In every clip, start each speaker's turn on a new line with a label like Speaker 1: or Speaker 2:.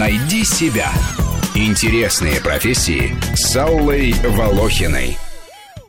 Speaker 1: Найди себя. Интересные профессии с Аллой Волохиной.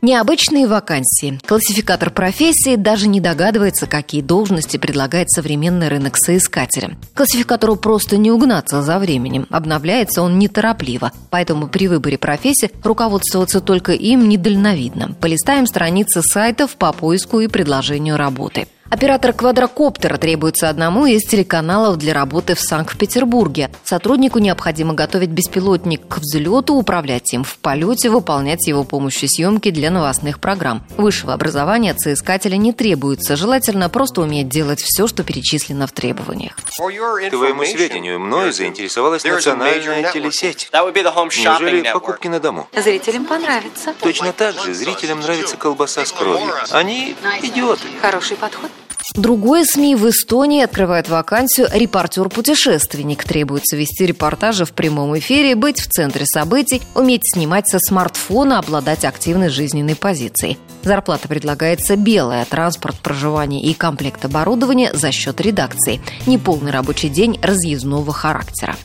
Speaker 2: Необычные вакансии. Классификатор профессии даже не догадывается, какие должности предлагает современный рынок соискателя. Классификатору просто не угнаться за временем. Обновляется он неторопливо. Поэтому при выборе профессии руководствоваться только им недальновидно. Полистаем страницы сайтов по поиску и предложению работы. Оператор квадрокоптера требуется одному из телеканалов для работы в Санкт-Петербурге. Сотруднику необходимо готовить беспилотник к взлету, управлять им в полете, выполнять его помощью съемки для новостных программ. Высшего образования соискателя не требуется, желательно просто уметь делать все, что перечислено в требованиях.
Speaker 3: К твоему сведению, мною заинтересовалась национальная телесеть. Неужели покупки на дому?
Speaker 2: Зрителям понравится.
Speaker 3: Точно так же зрителям нравится колбаса с кровью. Они идиоты.
Speaker 2: Хороший подход. Другое СМИ в Эстонии открывает вакансию «Репортер-путешественник». Требуется вести репортажи в прямом эфире, быть в центре событий, уметь снимать со смартфона, обладать активной жизненной позицией. Зарплата предлагается белая, транспорт, проживание и комплект оборудования за счет редакции. Неполный рабочий день разъездного характера.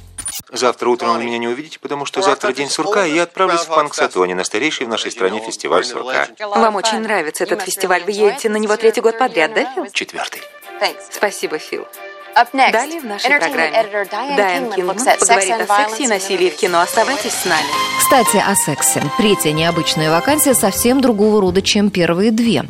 Speaker 3: Завтра утром вы меня не увидите, потому что завтра день сурка, и я отправлюсь в Панксатоне, на старейший в нашей стране фестиваль сурка.
Speaker 2: Вам очень нравится этот фестиваль. Вы едете на него третий год подряд, да, Фил?
Speaker 3: Четвертый.
Speaker 2: Спасибо, Фил. Далее в нашей программе Дайан Кингман поговорит о сексе и насилии в кино. Оставайтесь с нами. Кстати, о сексе. Третья необычная вакансия совсем другого рода, чем первые две.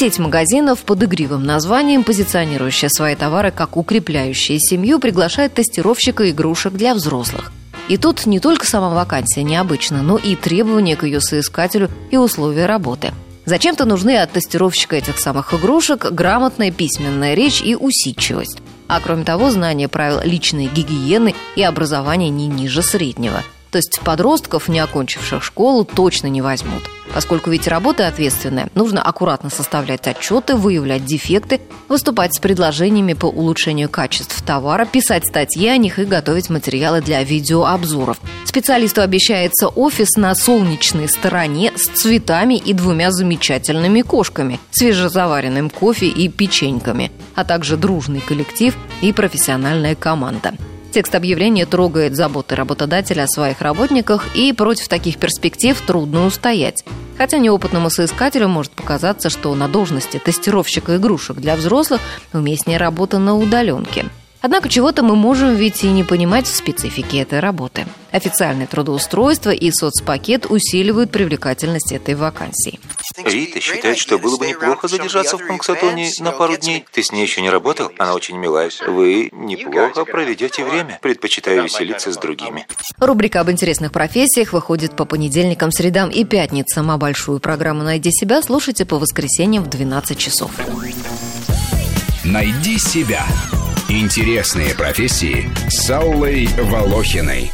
Speaker 2: Сеть магазинов под игривым названием, позиционирующая свои товары как укрепляющие семью, приглашает тестировщика игрушек для взрослых. И тут не только сама вакансия необычна, но и требования к ее соискателю и условия работы. Зачем-то нужны от тестировщика этих самых игрушек грамотная письменная речь и усидчивость. А кроме того, знание правил личной гигиены и образование не ниже среднего – то есть подростков, не окончивших школу, точно не возьмут. Поскольку ведь работа ответственная, нужно аккуратно составлять отчеты, выявлять дефекты, выступать с предложениями по улучшению качеств товара, писать статьи о них и готовить материалы для видеообзоров. Специалисту обещается офис на солнечной стороне с цветами и двумя замечательными кошками, свежезаваренным кофе и печеньками, а также дружный коллектив и профессиональная команда. Текст объявления трогает заботы работодателя о своих работниках, и против таких перспектив трудно устоять. Хотя неопытному соискателю может показаться, что на должности тестировщика игрушек для взрослых уместнее работа на удаленке – Однако чего-то мы можем ведь и не понимать в специфике этой работы. Официальное трудоустройство и соцпакет усиливают привлекательность этой вакансии.
Speaker 3: Рита считает, что было бы неплохо задержаться в Панксатоне на пару дней. Ты с ней еще не работал? Она очень милая. Вы неплохо проведете время. Предпочитаю веселиться с другими.
Speaker 2: Рубрика об интересных профессиях выходит по понедельникам, средам и пятницам, а большую программу «Найди себя» слушайте по воскресеньям в 12 часов.
Speaker 1: «Найди себя» Интересные профессии с Аллой Волохиной.